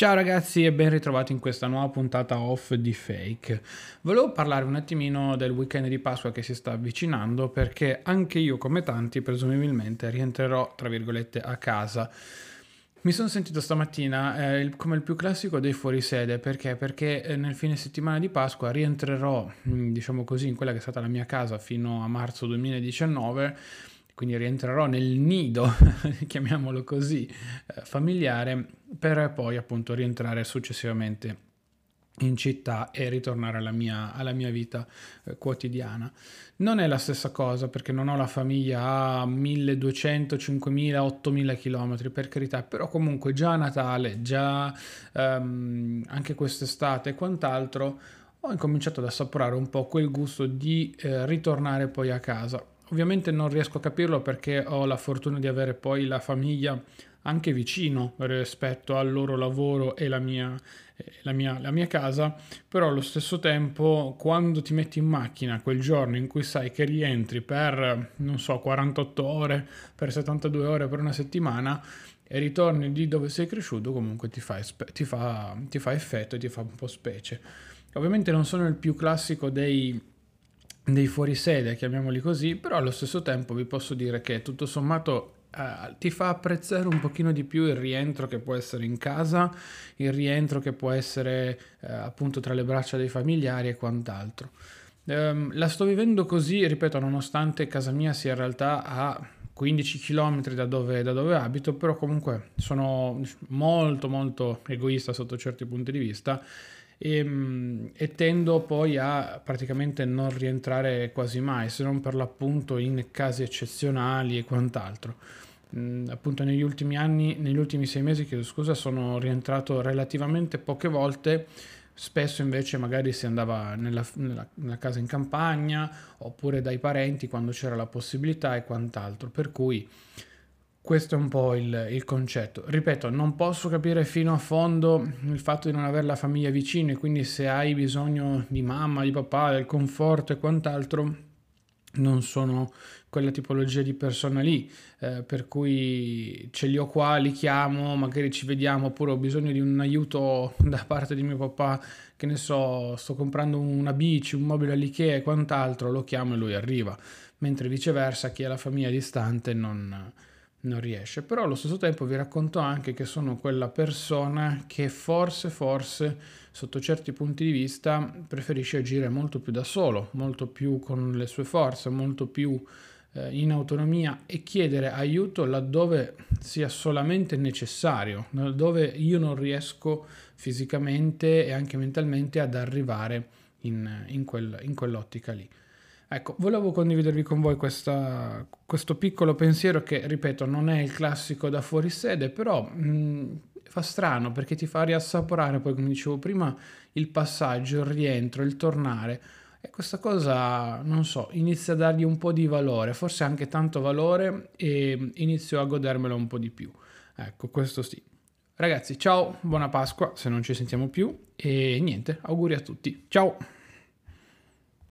Ciao ragazzi e ben ritrovati in questa nuova puntata off di Fake. Volevo parlare un attimino del weekend di Pasqua che si sta avvicinando perché anche io come tanti presumibilmente rientrerò tra virgolette a casa. Mi sono sentito stamattina eh, come il più classico dei fuorisede perché? Perché eh, nel fine settimana di Pasqua rientrerò, mm, diciamo così, in quella che è stata la mia casa fino a marzo 2019 quindi rientrerò nel nido, chiamiamolo così, eh, familiare, per poi appunto rientrare successivamente in città e ritornare alla mia, alla mia vita eh, quotidiana. Non è la stessa cosa perché non ho la famiglia a 1200, 5000, 8000 km per carità, però comunque già a Natale, già um, anche quest'estate e quant'altro ho incominciato ad assaporare un po' quel gusto di eh, ritornare poi a casa. Ovviamente non riesco a capirlo perché ho la fortuna di avere poi la famiglia anche vicino rispetto al loro lavoro e la mia, la mia, la mia casa, però allo stesso tempo quando ti metti in macchina quel giorno in cui sai che rientri per, non so, 48 ore, per 72 ore, per una settimana, e ritorni lì dove sei cresciuto, comunque ti fa, ti fa, ti fa effetto e ti fa un po' specie. Ovviamente non sono il più classico dei dei fuorisede, chiamiamoli così, però allo stesso tempo vi posso dire che tutto sommato eh, ti fa apprezzare un pochino di più il rientro che può essere in casa, il rientro che può essere eh, appunto tra le braccia dei familiari e quant'altro. Um, la sto vivendo così, ripeto, nonostante casa mia sia in realtà a 15 km da dove, da dove abito, però comunque sono molto molto egoista sotto certi punti di vista e, ehm, e, tendo poi a praticamente non rientrare quasi mai, se non per l'appunto in casi eccezionali e quant'altro. Mm, appunto negli ultimi anni, negli ultimi sei mesi, chiedo scusa, sono rientrato relativamente poche volte. Spesso invece magari si andava nella, nella, nella, casa in campagna oppure dai parenti quando c'era la possibilità e quant'altro. Per cui questo è un po' il, il, concetto. Ripeto, non posso capire fino a fondo il fatto di non avere la famiglia vicino e quindi se hai bisogno di mamma, di papà, del conforto e quant'altro, non sono quella tipologia di persona lì, eh, per cui ce li ho qua, li chiamo, magari ci vediamo, oppure ho bisogno di un aiuto da parte di mio papà, che ne so, sto comprando una bici, un mobile all'Ikea e quant'altro, lo chiamo e lui arriva, mentre viceversa chi ha la famiglia distante non non riesce, però allo stesso tempo vi racconto anche che sono quella persona che forse, forse, sotto certi punti di vista, preferisce agire molto più da solo, molto più con le sue forze, molto più eh, in autonomia e chiedere aiuto laddove sia solamente necessario, dove io non riesco fisicamente e anche mentalmente ad arrivare in, in, quel, in quell'ottica lì. Ecco, volevo condividervi con voi questa, questo piccolo pensiero che, ripeto, non è il classico da fuori sede, però mh, fa strano perché ti fa riassaporare poi, come dicevo prima, il passaggio, il rientro, il tornare. E questa cosa, non so, inizia a dargli un po' di valore, forse anche tanto valore e inizio a godermelo un po' di più. Ecco, questo sì. Ragazzi, ciao, buona Pasqua se non ci sentiamo più e niente, auguri a tutti. Ciao!